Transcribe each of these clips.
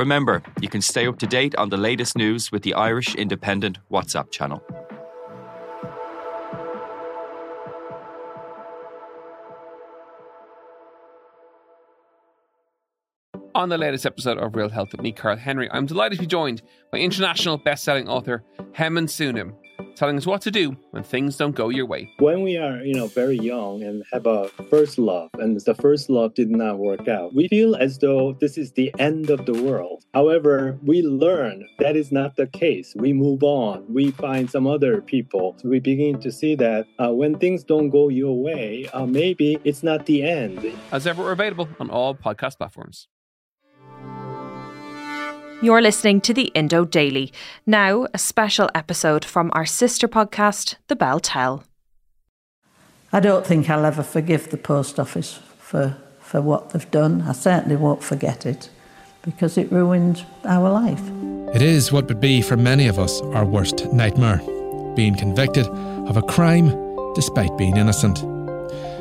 Remember, you can stay up to date on the latest news with the Irish Independent WhatsApp channel. On the latest episode of Real Health with me, Karl Henry, I'm delighted to be joined by international best-selling author Haemin Sunim, telling us what to do when things don't go your way. When we are, you know, very young and have a first love, and the first love did not work out, we feel as though this is the end of the world. However, we learn that is not the case. We move on. We find some other people. So we begin to see that uh, when things don't go your way, uh, maybe it's not the end. As ever, we're available on all podcast platforms. You're listening to the Indo Daily. Now, a special episode from our sister podcast, The BelTel. I don't think I'll ever forgive the post office for, for what they've done. I certainly won't forget it because it ruined our life. It is what would be for many of us our worst nightmare being convicted of a crime despite being innocent.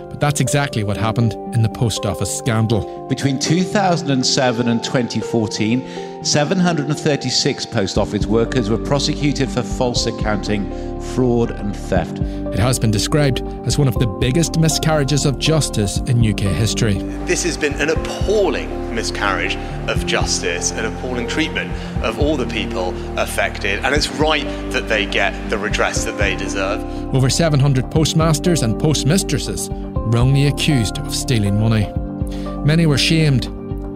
But that's exactly what happened in the post office scandal. Between 2007 and 2014, 736 post office workers were prosecuted for false accounting, fraud, and theft. It has been described as one of the biggest miscarriages of justice in UK history. This has been an appalling miscarriage of justice, an appalling treatment of all the people affected, and it's right that they get the redress that they deserve. Over 700 postmasters and postmistresses wrongly accused of stealing money. Many were shamed,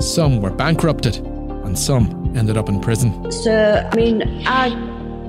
some were bankrupted, and some ended up in prison. So, I mean, I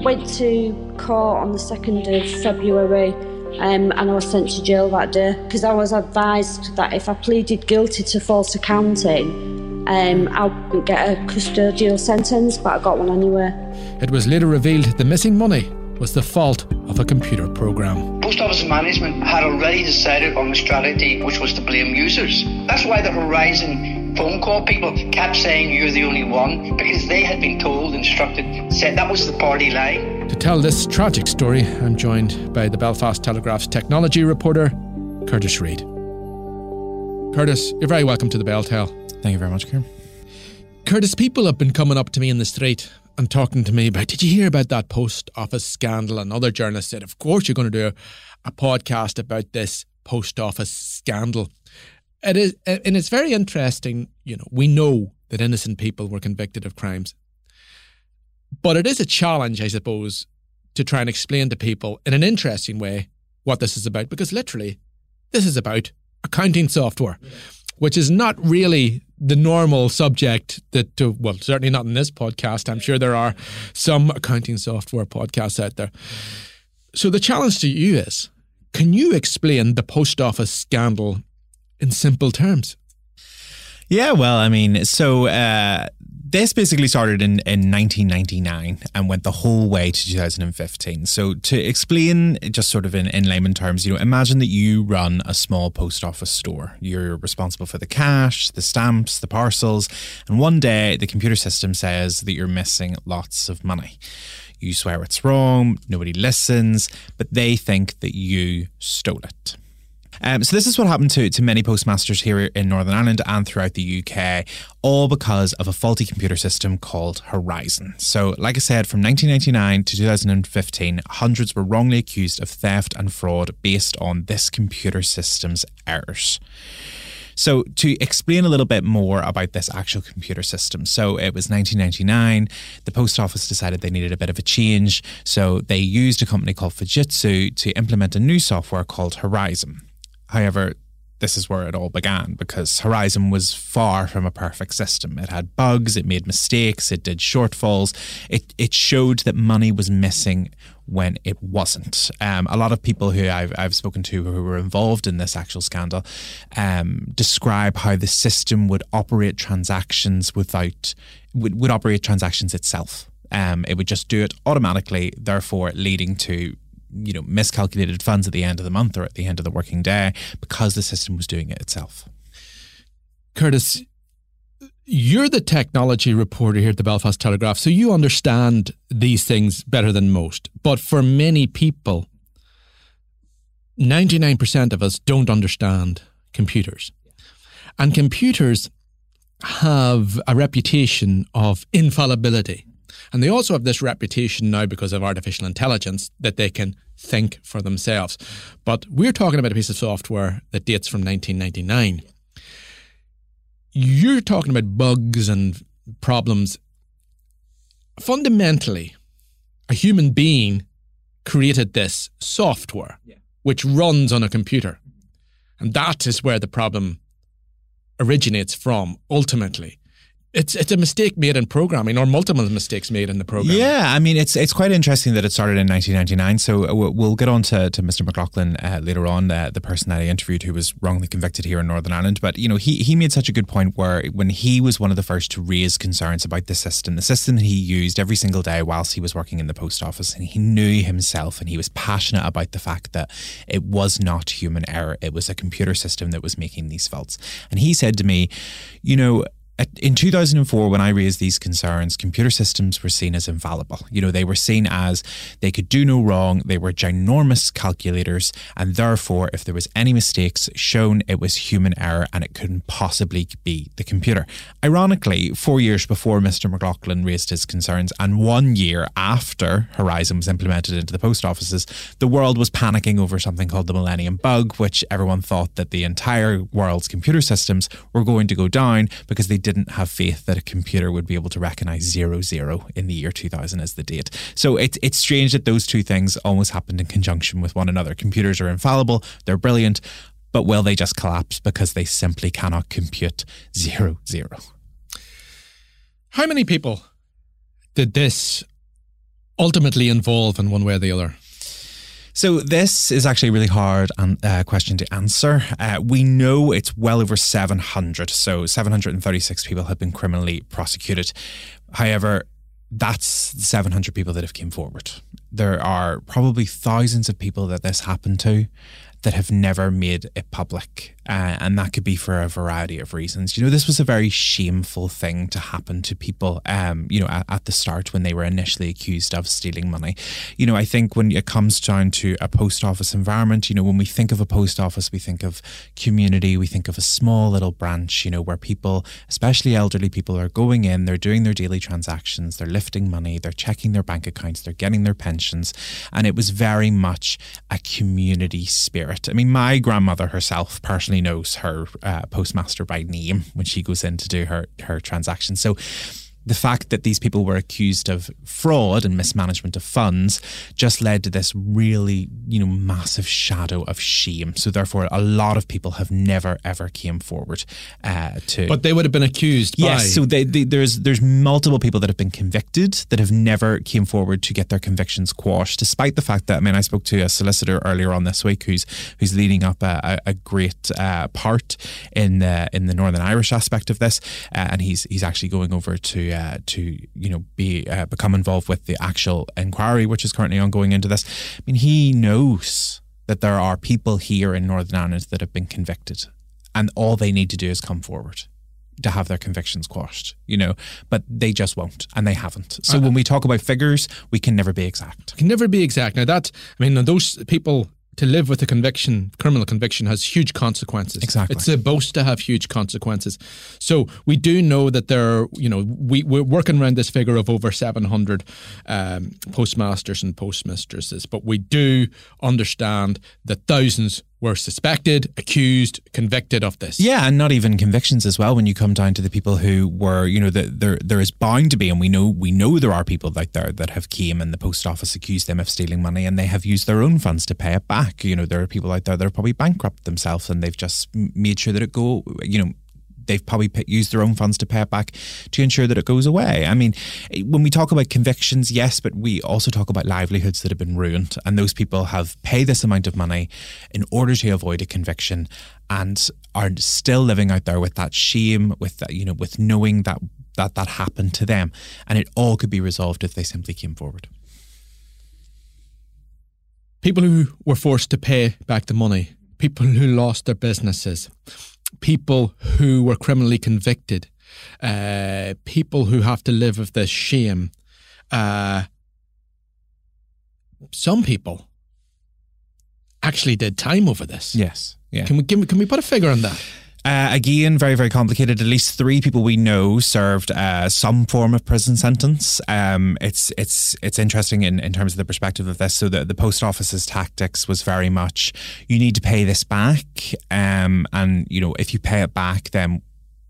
went to court on the 2nd of February um, and I was sent to jail that day because I was advised that if I pleaded guilty to false accounting, um, I would get a custodial sentence, but I got one anyway. It was later revealed the missing money was the fault of a computer program. Post Office management had already decided on the strategy, which was to blame users. That's why the Horizon phone call people kept saying you're the only one, because they had been told, instructed, said that was the party line. To tell this tragic story, I'm joined by the Belfast Telegraph's technology reporter, Kurtis Reid. Kurtis, you're very welcome to the BelTel. Thank you very much, Ciarán. Kurtis, people have been coming up to me in the street and talking to me about, did you hear about that post office scandal? And other journalists said, of course you're going to do a, a podcast about this post office scandal. It is, and it's very interesting. You know, we know that innocent people were convicted of crimes, but it is a challenge, I suppose, to try and explain to people in an interesting way what this is about, because literally, this is about accounting software, which is not really the normal subject that, to, well, certainly not in this podcast. I'm sure there are some accounting software podcasts out there. So the challenge to you is can you explain the post office scandal in simple terms? Yeah, well, I mean, so uh, this basically started in, in 1999 and went the whole way to 2015. So, to explain just sort of in, in layman terms, you know, imagine that you run a small post office store. You're responsible for the cash, the stamps, the parcels, and one day the computer system says that you're missing lots of money. You swear it's wrong, nobody listens, but they think that you stole it. Um, so this is what happened to, to many postmasters here in Northern Ireland and throughout the UK, all because of a faulty computer system called Horizon. So, like I said, from 1999 to 2015, hundreds were wrongly accused of theft and fraud based on this computer system's errors. So, to explain a little bit more about this actual computer system, so it was 1999. The post office decided they needed a bit of a change, so they used a company called Fujitsu to implement a new software called Horizon. However, this is where it all began because Horizon was far from a perfect system. It had bugs, it made mistakes, it did shortfalls. It it showed that money was missing when it wasn't. Um, a lot of people who I've, I've spoken to who were involved in this actual scandal um, describe how the system would operate transactions without would, would operate transactions itself. Um, it would just do it automatically, therefore leading to you know miscalculated funds at the end of the month or at the end of the working day because the system was doing it itself. Kurtis, you're the technology reporter here at the Belfast Telegraph, so you understand these things better than most. But for many people, 99% of us don't understand computers. And computers have a reputation of infallibility. And they also have this reputation now because of artificial intelligence that they can think for themselves. But we're talking about a piece of software that dates from 1999. You're talking about bugs and problems. Fundamentally, a human being created this software yeah. which runs on a computer. And that is where the problem originates from ultimately it's it's a mistake made in programming or multiple mistakes made in the program. Yeah, I mean it's it's quite interesting that it started in 1999. So uh, we'll get on to, to Mr. McLaughlin uh, later on, uh, the person that I interviewed who was wrongly convicted here in Northern Ireland. But you know he he made such a good point where when he was one of the first to raise concerns about the system, the system that he used every single day whilst he was working in the post office, and he knew himself and he was passionate about the fact that it was not human error; it was a computer system that was making these faults. And he said to me, you know in 2004, when I raised these concerns, computer systems were seen as infallible. You know, they were seen as they could do no wrong. They were ginormous calculators. And therefore, if there was any mistakes shown, it was human error and it couldn't possibly be the computer. Ironically, four years before Mr. McLaughlin raised his concerns and one year after Horizon was implemented into the post offices, the world was panicking over something called the Millennium Bug, which everyone thought that the entire world's computer systems were going to go down because they didn't have faith that a computer would be able to recognize zero zero in the year 2000 as the date. So it's it's strange that those two things almost happened in conjunction with one another. Computers are infallible, they're brilliant, but will they just collapse because they simply cannot compute zero zero? How many people did this ultimately involve in one way or the other? So this is actually a really hard uh, question to answer. Uh, we know it's well over 700. So 736 people have been criminally prosecuted. However, that's 700 people that have came forward. There are probably thousands of people that this happened to that have never made it public. Uh, and that could be for a variety of reasons. You know, this was a very shameful thing to happen to people, um, you know, at, at, the start when they were initially accused of stealing money. You know, I think when it comes down to a post office environment, you know, when we think of a post office, we think of community, we think of a small little branch, you know, where people, especially elderly people, are going in, they're doing their daily transactions, they're lifting money, they're checking their bank accounts, they're getting their pensions. And it was very much a community spirit. I mean, my grandmother herself personally knows her uh, postmaster by name when she goes in to do her her transaction. So the fact that these people were accused of fraud and mismanagement of funds just led to this really, you know, massive shadow of shame. So therefore, a lot of people have never ever came forward uh, to. But they would have been accused. Yes. By... So they, they, there's there's multiple people that have been convicted that have never came forward to get their convictions quashed, despite the fact that I mean I spoke to a solicitor earlier on this week who's who's leading up a, a great uh, part in the in the Northern Irish aspect of this, uh, and he's he's actually going over to uh, to you know be uh, become involved with the actual inquiry which is currently ongoing into this. I mean, he knows that there are people here in Northern Ireland that have been convicted, and all they need to do is come forward to have their convictions quashed, you know, but they just won't and they haven't. So uh, when we talk about figures, we can never be exact. Can never be exact. Now that I mean those people to live with a conviction, criminal conviction, has huge consequences. Exactly. It's supposed to have huge consequences. So we do know that there are, you know, we, we're working around this figure of over 700 um, postmasters and postmistresses, but we do understand that thousands were suspected, accused, convicted of this. Yeah, and not even convictions as well. When you come down to the people who were, you know, the, there there is bound to be, and we know we know there are people out there that have came and the post office accused them of stealing money, and they have used their own funds to pay it back. You know, there are people out there that are probably bankrupt themselves, and they've just made sure that it go, you know, they've probably used their own funds to pay it back to ensure that it goes away. I mean, when we talk about convictions, yes, but we also talk about livelihoods that have been ruined, and those people have paid this amount of money in order to avoid a conviction and are still living out there with that shame, with that, you know, with knowing that that that happened to them, and it all could be resolved if they simply came forward. People who were forced to pay back the money, people who lost their businesses, people who were criminally convicted, uh, people who have to live with this shame. Uh, some people actually did time over this. Yes. Yeah. Can we can we, can we put a figure on that? Uh, again, very, very complicated. At least three people we know served uh, some form of prison sentence. Um, it's it's it's interesting in, in terms of the perspective of this. So the, the post office's tactics was very much you need to pay this back, um, and you know if you pay it back, then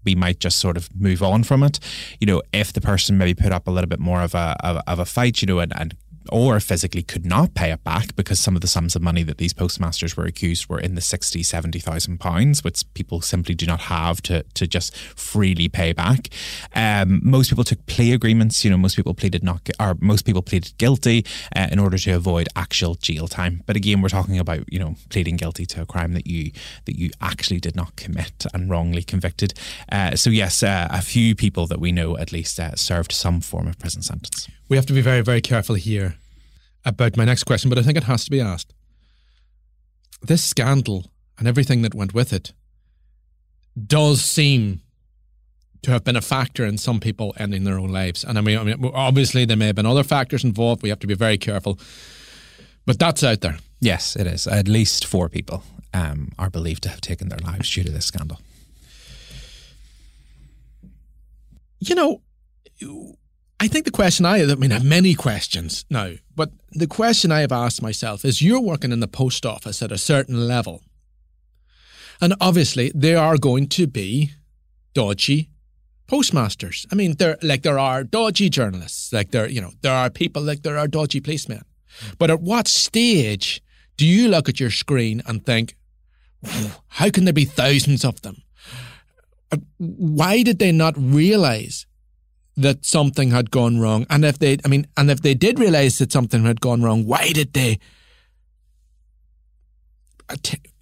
we might just sort of move on from it. You know, if the person maybe put up a little bit more of a of, of a fight, you know, and, and or physically could not pay it back because some of the sums of money that these postmasters were accused were in the 60, 70,000 pounds, which people simply do not have to, to just freely pay back. Um, most people took plea agreements, you know, most people pleaded not, or most people pleaded guilty uh, in order to avoid actual jail time. But again, we're talking about, you know, pleading guilty to a crime that you, that you actually did not commit and wrongly convicted. Uh, so yes, uh, a few people that we know at least uh, served some form of prison sentence. We have to be very, very careful here about my next question, but I think it has to be asked. This scandal and everything that went with it does seem to have been a factor in some people ending their own lives. And I mean, I mean, obviously there may have been other factors involved. We have to be very careful, but that's out there. Yes, it is. At least four people um, are believed to have taken their lives due to this scandal. You know, I think the question I, I mean, I have many questions now, but the question I have asked myself is you're working in the post office at a certain level. And obviously, there are going to be dodgy postmasters. I mean, there like there are dodgy journalists, like there, you know, there are people like there are dodgy policemen. But at what stage do you look at your screen and think, how can there be thousands of them? Uh, why did they not realize that something had gone wrong. And if they, I mean, and if they did realize that something had gone wrong, why did they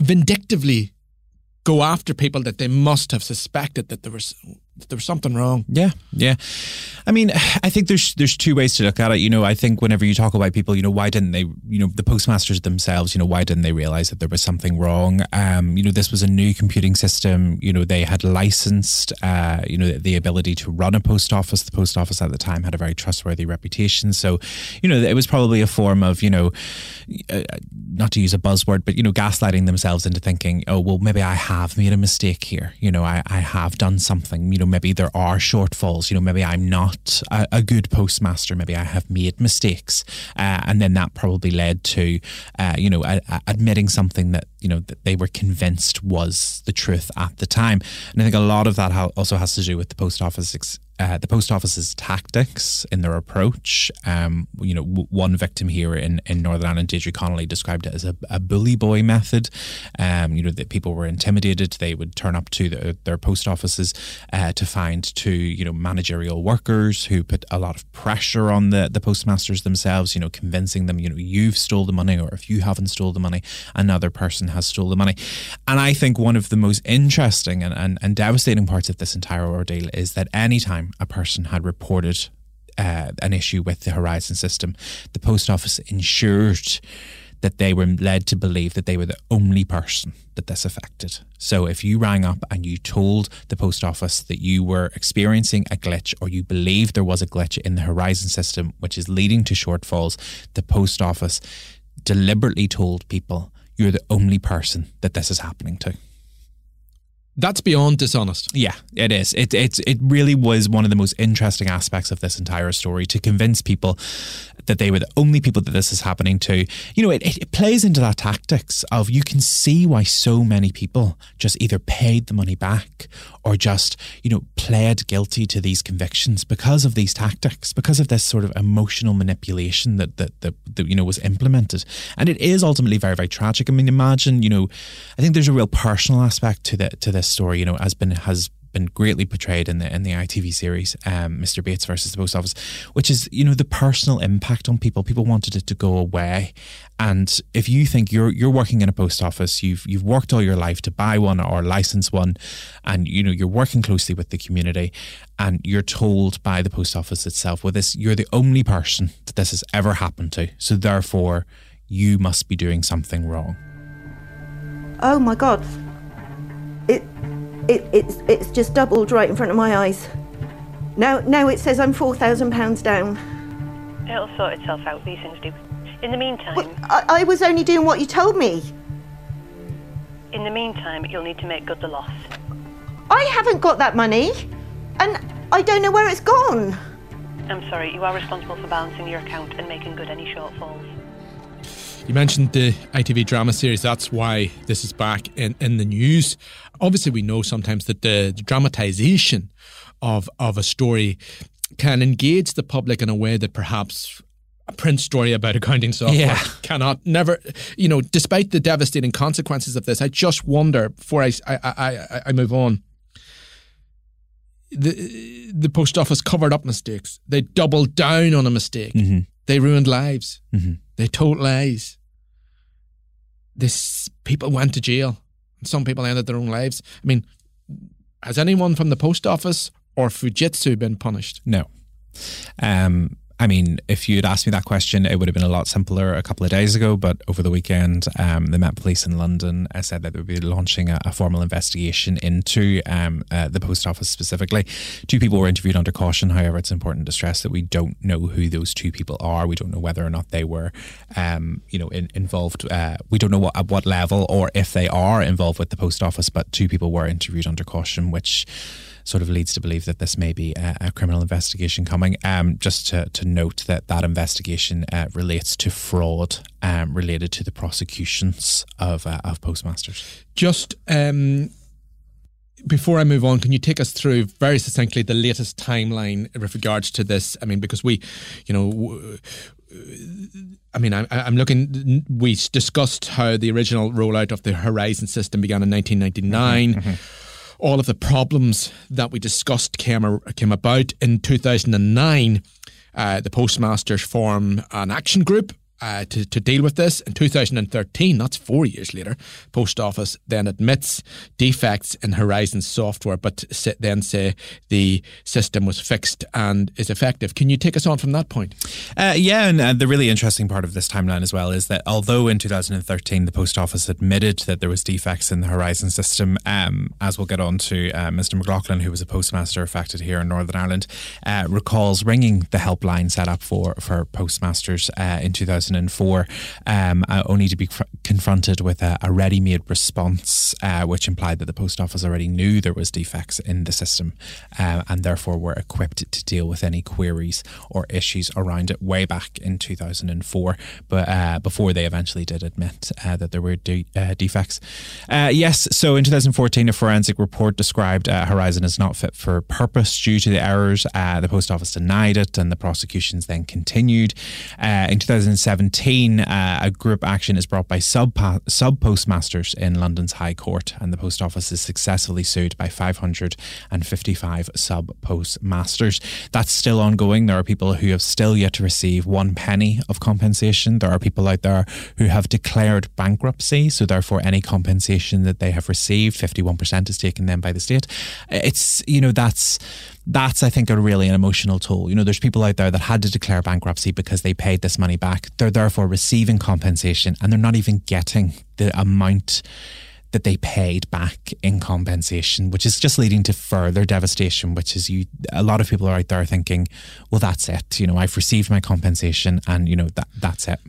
vindictively go after people that they must have suspected that there was there was something wrong. Yeah, yeah. I mean, I think there's there's two ways to look at it. You know, I think whenever you talk about people, you know, why didn't they, you know, the postmasters themselves, you know, why didn't they realize that there was something wrong? Um, you know, this was a new computing system. You know, they had licensed, uh, you know, the, the ability to run a post office. The post office at the time had a very trustworthy reputation. So, you know, it was probably a form of, you know, uh, not to use a buzzword, but you know, gaslighting themselves into thinking, oh, well, maybe I have made a mistake here. You know, I I have done something. You know, maybe there are shortfalls. You know, maybe I'm not a, a good postmaster. Maybe I have made mistakes, uh, and then that probably led to, uh, you know, a, a admitting something that you know that they were convinced was the truth at the time. And I think a lot of that also has to do with the post office ex- uh, the post office's tactics in their approach. Um, you know, w- one victim here in, in Northern Ireland, Deirdre Connolly, described it as a, a bully boy method. Um, you know, that people were intimidated. They would turn up to the, their post offices uh, to find two, you know, managerial workers who put a lot of pressure on the, the postmasters themselves, you know, convincing them, you know, you've stole the money or if you haven't stole the money, another person has stole the money. And I think one of the most interesting and, and, and devastating parts of this entire ordeal is that anytime a person had reported uh, an issue with the Horizon system, the post office ensured that they were led to believe that they were the only person that this affected. So if you rang up and you told the post office that you were experiencing a glitch or you believed there was a glitch in the Horizon system, which is leading to shortfalls, the post office deliberately told people you're the only person that this is happening to. That's beyond dishonest. Yeah, it is. It it it really was one of the most interesting aspects of this entire story to convince people that they were the only people that this is happening to. You know, it, it, plays into that tactics of you can see why so many people just either paid the money back or just, you know, pled guilty to these convictions because of these tactics, because of this sort of emotional manipulation that that, that, that you know was implemented. And it is ultimately very, very tragic. I mean, imagine, you know, I think there's a real personal aspect to the to this story, you know, has been has been greatly portrayed in the in the ITV series, um, Mr. Bates versus the Post Office, which is you know the personal impact on people. People wanted it to go away, and if you think you're you're working in a post office, you've you've worked all your life to buy one or license one, and you know you're working closely with the community, and you're told by the post office itself, well, this you're the only person that this has ever happened to, so therefore you must be doing something wrong. Oh my God! It it, it's, it's just doubled right in front of my eyes. Now, now it says I'm £4,000 down. It'll sort itself out, these things do. In the meantime. Well, I, I was only doing what you told me. In the meantime, you'll need to make good the loss. I haven't got that money, and I don't know where it's gone. I'm sorry, you are responsible for balancing your account and making good any shortfalls. You mentioned the ITV drama series. That's why this is back in, in the news. Obviously, we know sometimes that the, the dramatization of, of a story can engage the public in a way that perhaps a print story about accounting software yeah. cannot never you know despite the devastating consequences of this i just wonder before i i i, I move on the the post office covered up mistakes they doubled down on a mistake mm-hmm. They ruined lives. Mm-hmm. they told lies. This people went to jail. Some people ended their own lives. I mean has anyone from the post office or fujitsu been punished? No. Um I mean, if you'd asked me that question, it would have been a lot simpler a couple of days ago. But over the weekend, um, the Met Police in London uh, said that they would be launching a, a formal investigation into um, uh, the post office specifically. Two people were interviewed under caution. However, it's important to stress that we don't know who those two people are. We don't know whether or not they were, um, you know, in, involved. Uh, we don't know what at what level or if they are involved with the post office. But two people were interviewed under caution, which sort of leads to believe that this may be a, a criminal investigation coming. Um, just to, to note that that investigation uh, relates to fraud um, related to the prosecutions of uh, of postmasters. Just um, before I move on, can you take us through very succinctly the latest timeline with regards to this? I mean, because we, you know. I mean, I, I'm looking. We discussed how the original rollout of the Horizon system began in 1999. Mm-hmm, mm-hmm all of the problems that we discussed came, came about in 2009. Uh, the postmasters form an action group uh, to, to deal with this. In 2013, that's four years later, Post Office then admits defects in Horizon software, but then say the system was fixed and is effective. Can you take us on from that point? Uh, yeah, and the really interesting part of this timeline as well is that although in 2013 the Post Office admitted that there was defects in the Horizon system, um, as we'll get on to, uh, Mr. McLaughlin, who was a postmaster affected here in Northern Ireland, uh, recalls ringing the helpline set up for for postmasters uh, in 2000. 2004, um, uh, only to be fr- confronted with a, a ready made response, uh, which implied that the post office already knew there was defects in the system uh, and therefore were equipped to deal with any queries or issues around it way back in 2004, but uh, before they eventually did admit uh, that there were de- defects. yes, so in 2014, a forensic report described Horizon as not fit for purpose due to the errors. the post office denied it, and the prosecutions then continued. in 2007, 2017, uh, a group action is brought by sub postmasters in London's High Court, and the Post Office is successfully sued by 555 sub postmasters. That's still ongoing. There are people who have still yet to receive one penny of compensation. There are people out there who have declared bankruptcy, so therefore any compensation that they have received, 51% is taken then by the state. It's you know that's that's I think a really an emotional toll. You know, there's people out there that had to declare bankruptcy because they paid this money back. They're therefore receiving compensation and they're not even getting the amount that they paid back in compensation, which is just leading to further devastation. Which is you, a lot of people are out there thinking, "Well, that's it. You know, I've received my compensation, and you know that that's it."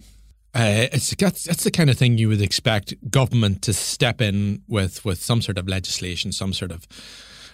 Uh, it's that's, that's the kind of thing you would expect government to step in with with some sort of legislation, some sort of.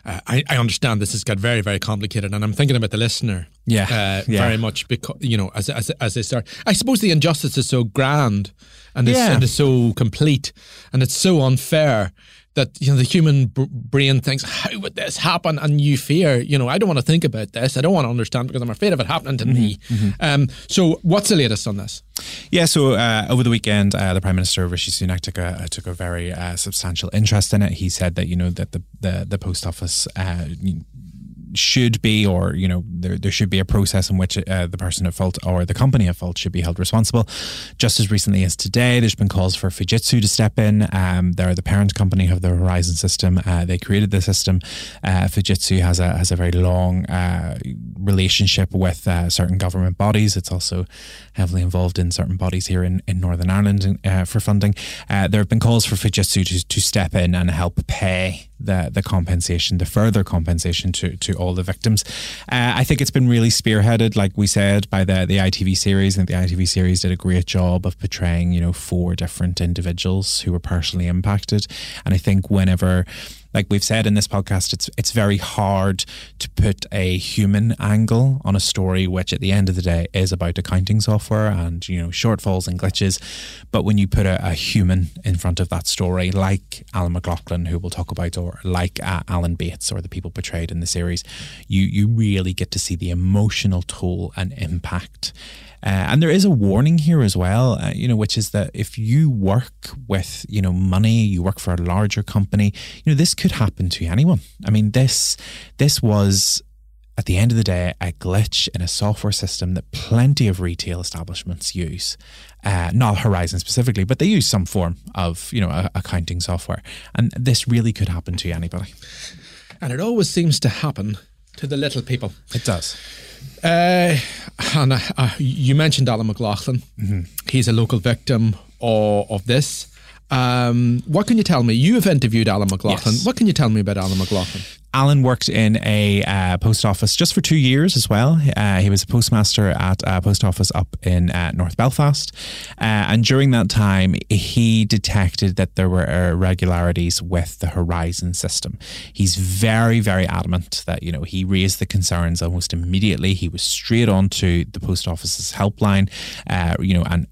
Uh, I, I understand this has got very very complicated, and I'm thinking about the listener. Yeah, uh, yeah. very much because you know as as as they start. I suppose the injustice is so grand, and it's, Yeah. and it's so complete, and it's so unfair that you know the human br- brain thinks, how would this happen? And you fear, you know, I don't want to think about this. I don't want to understand because I'm afraid of it happening to me. Um, so, what's the latest on this? Yeah, so uh, over the weekend, uh, the Prime Minister Rishi Sunak took a took a very uh, substantial interest in it. He said that you know that the the, the post office. Should be, or you know, there, there should be a process in which uh, the person at fault or the company at fault should be held responsible. Just as recently as today, there's been calls for Fujitsu to step in. Um, they're the parent company of the Horizon system. Uh, they created the system. Uh, Fujitsu has a has a very long uh, relationship with uh, certain government bodies. It's also heavily involved in certain bodies here in, in Northern Ireland uh, for funding. There have been calls for Fujitsu to, to step in and help pay the the compensation, the further compensation to to all the victims. Uh, I think it's been really spearheaded, like we said, by the the ITV series. I think the ITV series did a great job of portraying, you know, four different individuals who were personally impacted. And I think whenever like we've said in this podcast, it's it's very hard to put a human angle on a story, which at the end of the day is about accounting software and you know shortfalls and glitches. But when you put a, a human in front of that story, like Alan McLaughlin, who we'll talk about, or like uh, Alan Bates, or the people portrayed in the series, you you really get to see the emotional toll and impact. Uh, and there is a warning here as well, uh, you know, which is that if you work with, you know, money, you work for a larger company, you know, this could happen to anyone. I mean, this this was at the end of the day a glitch in a software system that plenty of retail establishments use. Uh, not Horizon specifically, but they use some form of, you know, a- accounting software, and this really could happen to anybody. And it always seems to happen to the little people. It does. Uh, and uh, you mentioned Alan McLaughlin. He's a local victim of, of this. Um, what can you tell me? You have interviewed Alan McLaughlin. Yes. What can you tell me about Alan McLaughlin? Alan worked in a uh, post office just for two years as well. Uh, he was a postmaster at a post office up in uh, North Belfast. Uh, and during that time, he detected that there were irregularities with the Horizon system. He's very, very adamant that, you know, he raised the concerns almost immediately. He was straight on to the post office's helpline, uh, you know, and,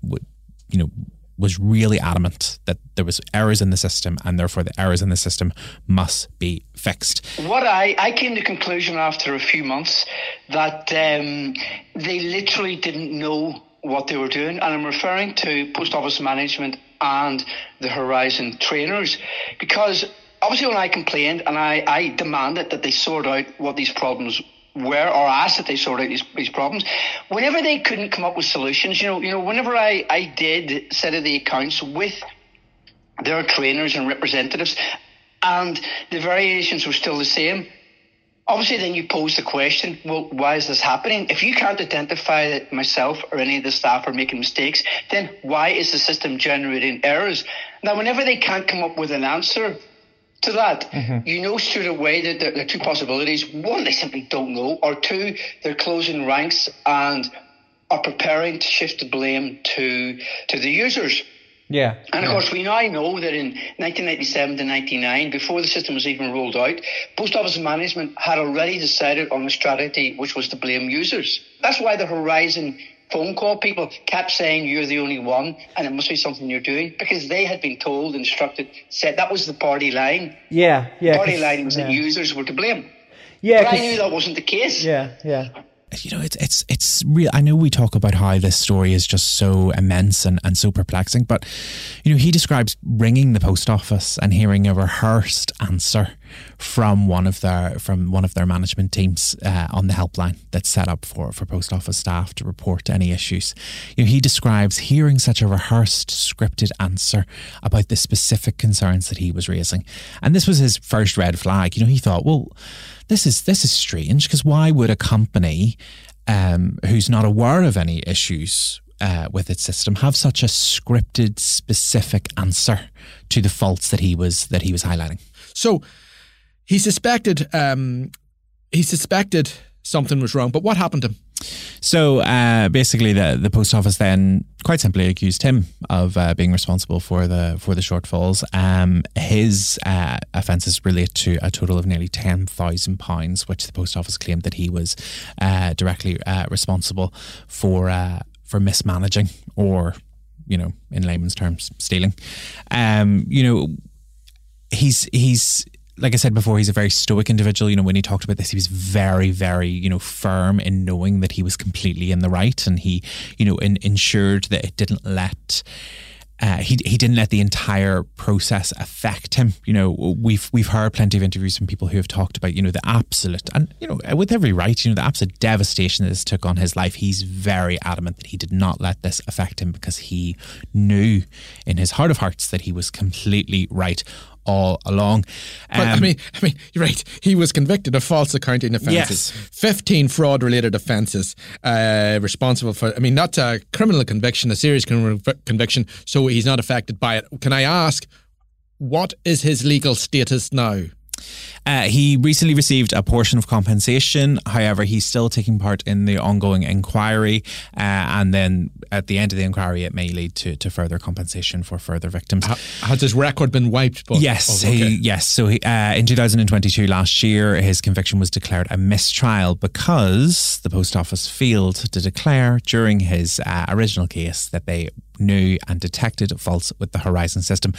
you know, was really adamant that there was errors in the system and therefore the errors in the system must be fixed. What I, I came to the conclusion after a few months that um, they literally didn't know what they were doing, and I'm referring to post office management and the Horizon trainers, because obviously when I complained and I, I demanded that they sort out what these problems were or asked that they sort out these, these problems. Whenever they couldn't come up with solutions, you know, you know, whenever I, I did set of the accounts with their trainers and representatives, and the variations were still the same. Obviously, then you pose the question, well, why is this happening? If you can't identify that myself or any of the staff are making mistakes, then why is the system generating errors? Now, whenever they can't come up with an answer to that, mm-hmm. you know straight away that there, there are two possibilities. One, they simply don't know, or two, they're closing ranks and are preparing to shift the blame to to the users. Yeah. And of course, we now know that in 1997 to 99, before the system was even rolled out, Post Office management had already decided on a strategy which was to blame users. That's why the Horizon phone call people kept saying you're the only one and it must be something you're doing because they had been told, instructed, said that was the party line. Yeah, yeah. party line was that users were to blame. Yeah, but I knew that wasn't the case. Yeah, yeah. You know, it's it's it's real. I know we talk about how this story is just so immense and, and so perplexing, but you know, he describes ringing the post office and hearing a rehearsed answer from one of their from one of their management teams uh, on the helpline that's set up for for post office staff to report any issues. You know, he describes hearing such a rehearsed, scripted answer about the specific concerns that he was raising, and this was his first red flag. You know, he thought, well this is this is strange because why would a company um, who's not aware of any issues uh, with its system have such a scripted, specific answer to the faults that he was that he was highlighting? So he suspected um, he suspected something was wrong, but what happened to him? So uh, basically, the the post office then quite simply accused him of uh, being responsible for the for the shortfalls. Um, his uh, offences relate to a total of nearly ten thousand pounds, which the post office claimed that he was uh, directly uh, responsible for uh, for mismanaging or you know in layman's terms stealing. Um, you know he's he's like I said before, he's a very stoic individual. You know, when he talked about this, he was very, very, you know, firm in knowing that he was completely in the right, and he, you know, in, ensured that it didn't let. Uh, he he didn't let the entire process affect him. You know, we've we've heard plenty of interviews from people who have talked about you know the absolute and you know with every right, you know the absolute devastation that this took on his life. He's very adamant that he did not let this affect him because he knew in his heart of hearts that he was completely right all along. Um, but I um, mean, I mean, you're right. He was convicted of false accounting offences, yes. 15 fraud-related offences, uh, responsible for. I mean, not a criminal conviction, a serious criminal conviction, so he's not affected by it. Can I ask, what is his legal status now? Uh, he recently received a portion of compensation. However, he's still taking part in the ongoing inquiry. Uh, and then at the end of the inquiry, it may lead to, to further compensation for further victims. has his record been wiped? But, yes. Oh, okay. he, yes. So he, uh, in 2022, last year, his conviction was declared a mistrial because the post office failed to declare during his uh, original case that they knew and detected faults with the Horizon system.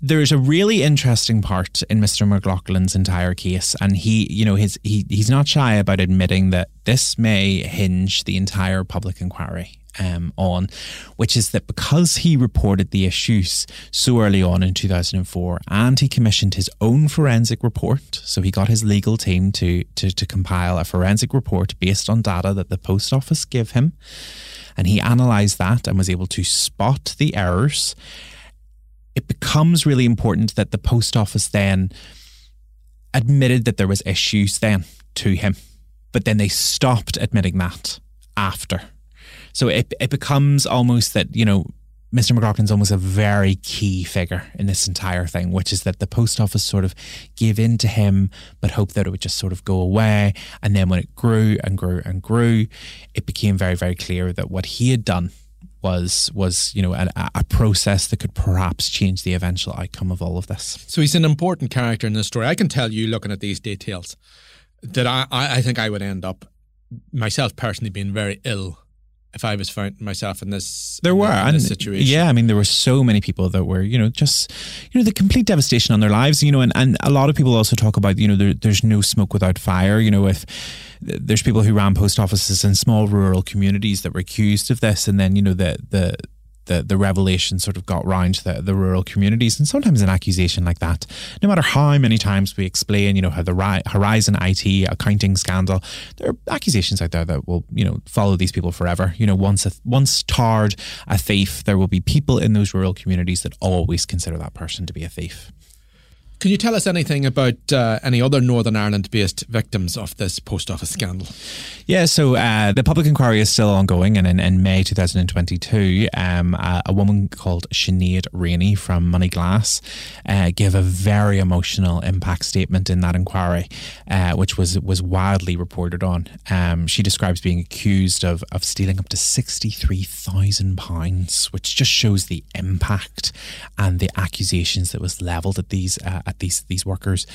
There's a really interesting part in Mr. McLaughlin's entire case, and he, you know, his he he's not shy about admitting that this may hinge the entire public inquiry. Um, on, which is that because he reported the issues so early on in 2004 and he commissioned his own forensic report, so he got his legal team to, to, to compile a forensic report based on data that the post office gave him and he analyzed that and was able to spot the errors, it becomes really important that the post office then admitted that there was issues then to him, but then they stopped admitting that after. So it, it becomes almost that, you know, Mr. McLaughlin's almost a very key figure in this entire thing, which is that the post office sort of gave in to him, but hoped that it would just sort of go away. And then when it grew and grew and grew, it became very, very clear that what he had done was was you know a, a, process that could perhaps change the eventual outcome of all of this. So he's an important character in this story. I can tell you, looking at these details, that I I think I would end up myself personally being very ill if I was found myself in this there were in this situation. Yeah, I mean there were so many people that were you know just you know the complete devastation on their lives. You know, and, and a lot of people also talk about you know there, there's no smoke without fire. You know, if there's people who ran post offices in small rural communities that were accused of this, and then you know the the the, the revelation sort of got round the, the rural communities. And sometimes an accusation like that, no matter how many times we explain, you know, how the Horizon IT accounting scandal, there are accusations out there that will, you know, follow these people forever. You know, once a, once tarred a thief, there will be people in those rural communities that always consider that person to be a thief. Can you tell us anything about uh, any other Northern Ireland based victims of this post office scandal? Yeah, so uh, the public inquiry is still ongoing, and in, in May 2022, um, a, a, woman called Sinead Rainey from Moneyglass uh, gave a very emotional impact statement in that inquiry, uh, which was was widely reported on. Um, she describes being accused of, of stealing up to £63,000, which just shows the impact and the accusations that was levelled at these uh, at these these workers.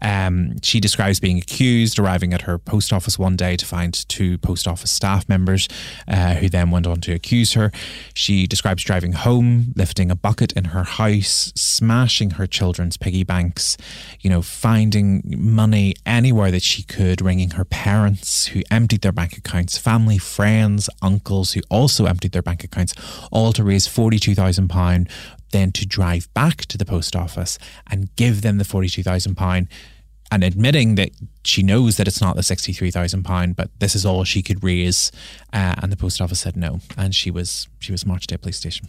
Um, she describes being accused, arriving at her post office one day to find two post office staff members, uh, who then went on to accuse her. She describes driving home, lifting a bucket in her house, smashing her children's piggy banks, you know, finding money anywhere that she could, ringing her parents who emptied their bank accounts, family, friends, uncles who also emptied their bank accounts, all to raise £42,000 then to drive back to the post office and give them the £42,000 and admitting that she knows that it's not the £63,000 but this is all she could raise uh, and the post office said no and she was she was marched to a police station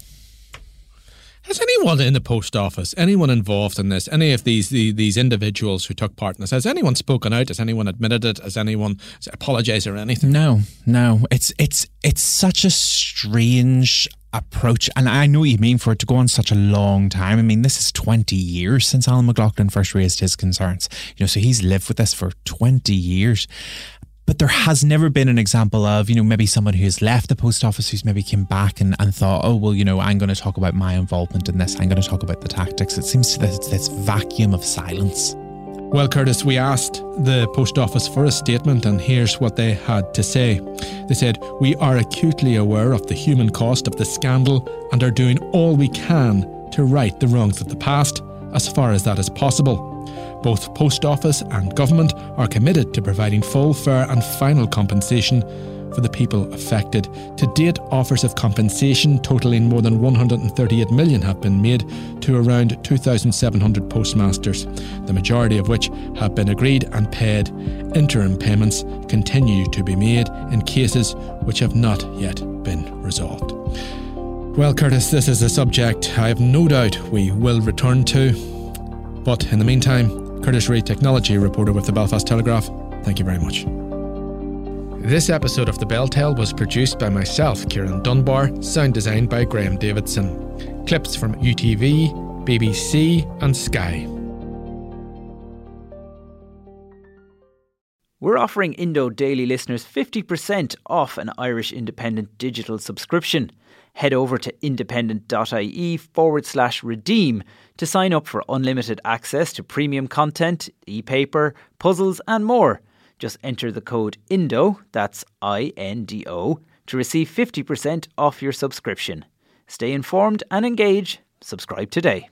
has anyone in the post office, anyone involved in this, any of these the, these individuals who took part in this, has anyone spoken out? Has anyone admitted it? Has anyone apologized or anything? No, no. It's it's it's such a strange approach. And I know you mean for it to go on such a long time. I mean, this is 20 years since Alan McLaughlin first raised his concerns. You know, so he's lived with this for 20 years. but there has never been an example of, you know, maybe someone who's left the post office who's maybe came back and, and thought, oh, well, you know, I'm going to talk about my involvement in this. I'm going to talk about the tactics. It seems to this, this vacuum of silence. Well, Kurtis, we asked the post office for a statement, and here's what they had to say. They said, We are acutely aware of the human cost of the scandal and are doing all we can to right the wrongs of the past as far as that is possible. Both Post Office and Government are committed to providing full, fair, and final compensation for the people affected. To date, offers of compensation totaling more than 138 million have been made to around 2,700 postmasters, the majority of which have been agreed and paid. Interim payments continue to be made in cases which have not yet been resolved. Well, Kurtis, this is a subject I have no doubt we will return to. But in the meantime, Kurtis Reid, technology reporter with the Belfast Telegraph, thank you very much. This episode of The BelTel was produced by myself, Ciarán Dunbar, sound designed by Graham Davidson. Clips from UTV, BBC, and Sky. We're offering Indo Daily listeners 50% off an Irish Independent digital subscription. Head over to independent.ie forward slash redeem to sign up for unlimited access to premium content, e paper, puzzles, and more. Just enter the code INDO, that's I N D O, to receive 50% off your subscription. Stay informed and engage. Subscribe today.